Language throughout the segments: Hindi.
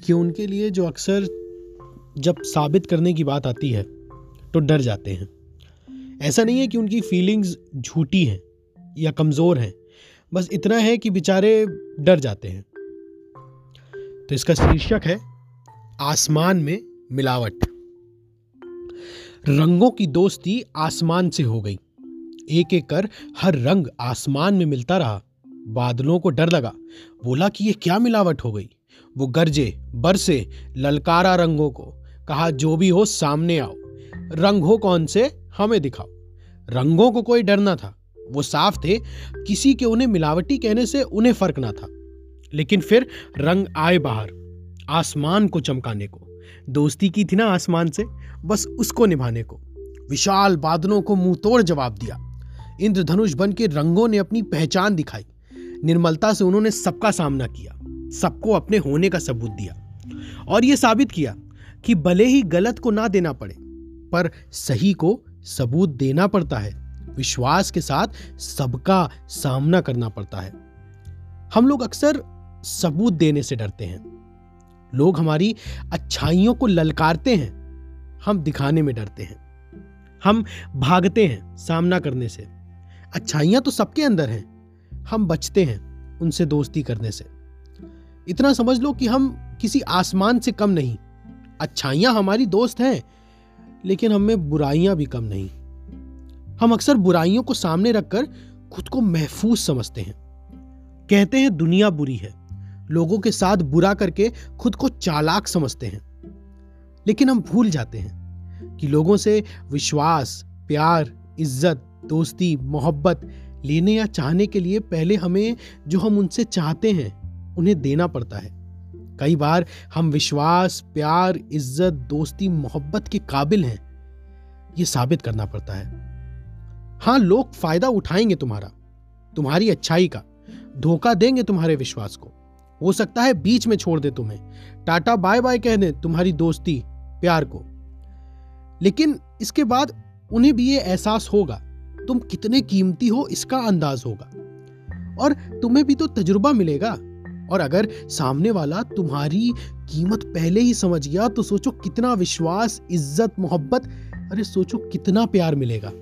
देखिए उनके लिए जो अक्सर जब साबित करने की बात आती है तो डर जाते हैं। ऐसा नहीं है कि उनकी फीलिंग्स झूठी हैं या कमज़ोर हैं, बस इतना है कि बेचारे डर जाते हैं। तो इसका शीर्षक है, आसमान में मिलावट। रंगों की दोस्ती आसमान से हो गई। एक एक कर हर रंग आसमान में मिलता रहा। बादलों को डर लगा। बोला कि ये क्या मिलावट हो गई? वो गरजे, बरसे, ललकारा रंगों को। कहा, जो भी हो, सामने आओ। रंग हो कौन से, हमें दिखाओ। रंगों को कोई डर ना था। वो साफ़ थे। किसी के उन्हें मिलावटी कहने से उन्हें फ़र्क ना था। लेकिन फिर रंग आए बाहर, आसमान को चमकाने को। दोस्ती की थी ना आसमान से, बस उसको निभाने को। विशाल बादलों को मुँह तोड़ जवाब दिया। इंद्रधनुष बन के रंगों ने अपनी पहचान दिखाई। निर्मलता से उन्होंने सबका सामना किया। सबको अपने होने का सबूत दिया और यह साबित किया कि भले ही गलत को ना देना पड़े, पर सही को सबूत देना पड़ता है। विश्वास के साथ सबका सामना करना पड़ता है। हम लोग अक्सर सबूत देने से डरते हैं। लोग हमारी अच्छाइयों को ललकारते हैं। हम दिखाने में डरते हैं। हम भागते हैं सामना करने से। अच्छाइयाँ तो सबके अंदर हैं। हम बचते हैं उनसे दोस्ती करने से। इतना समझ लो कि हम किसी आसमान से कम नहीं। अच्छाइयाँ हमारी दोस्त हैं, लेकिन हमें बुराइयाँ भी कम नहीं। हम अक्सर बुराइयों को सामने रखकर खुद को महफूज समझते हैं। कहते हैं, दुनिया बुरी है। लोगों के साथ बुरा करके खुद को चालाक समझते हैं। लेकिन हम भूल जाते हैं कि लोगों से विश्वास, प्यार, इज़्ज़त, दोस्ती, मोहब्बत, लेने या चाहने के लिए पहले हमें जो हम उनसे चाहते हैं उन्हें देना पड़ता है। कई बार हम विश्वास, प्यार, इज़्ज़त, दोस्ती, मोहब्बत के काबिल हैं। ये साबित करना पड़ता है। हाँ लोग फ़ायदा उठाएँगे तुम्हारा। तुम्हारी अच्छाई का। धोखा देंगे तुम्हारे विश्वास को। हो सकता है बीच में छोड़ दे तुम्हें। टाटा बाय बाय कह दे तुम्हारी दोस्ती, प्यार को। लेकिन इसके बाद उन्हें भी ये एहसास होगा, तुम कितने कीमती हो इसका अंदाज होगा। और तुम्हें भी तो तजुर्बा मिलेगा। और अगर सामने वाला तुम्हारी कीमत पहले ही समझ गया तो सोचो कितना विश्वास, इज़्ज़त, मोहब्बत, अरे सोचो कितना प्यार मिलेगा।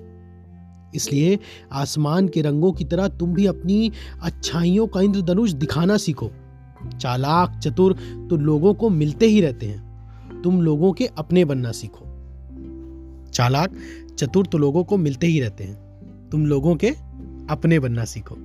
इसलिए आसमान के रंगों की तरह तुम भी अपनी अच्छाइयों का इंद्रधनुष दिखाना सीखो। चालाक, चतुर तो लोगों को मिलते ही रहते हैं। तुम लोगों के अपने बनना सीखो। चालाक, चतुर तो लोगों को मिलते ही रहते हैं। तुम लोगों के अपने बनना सीखो।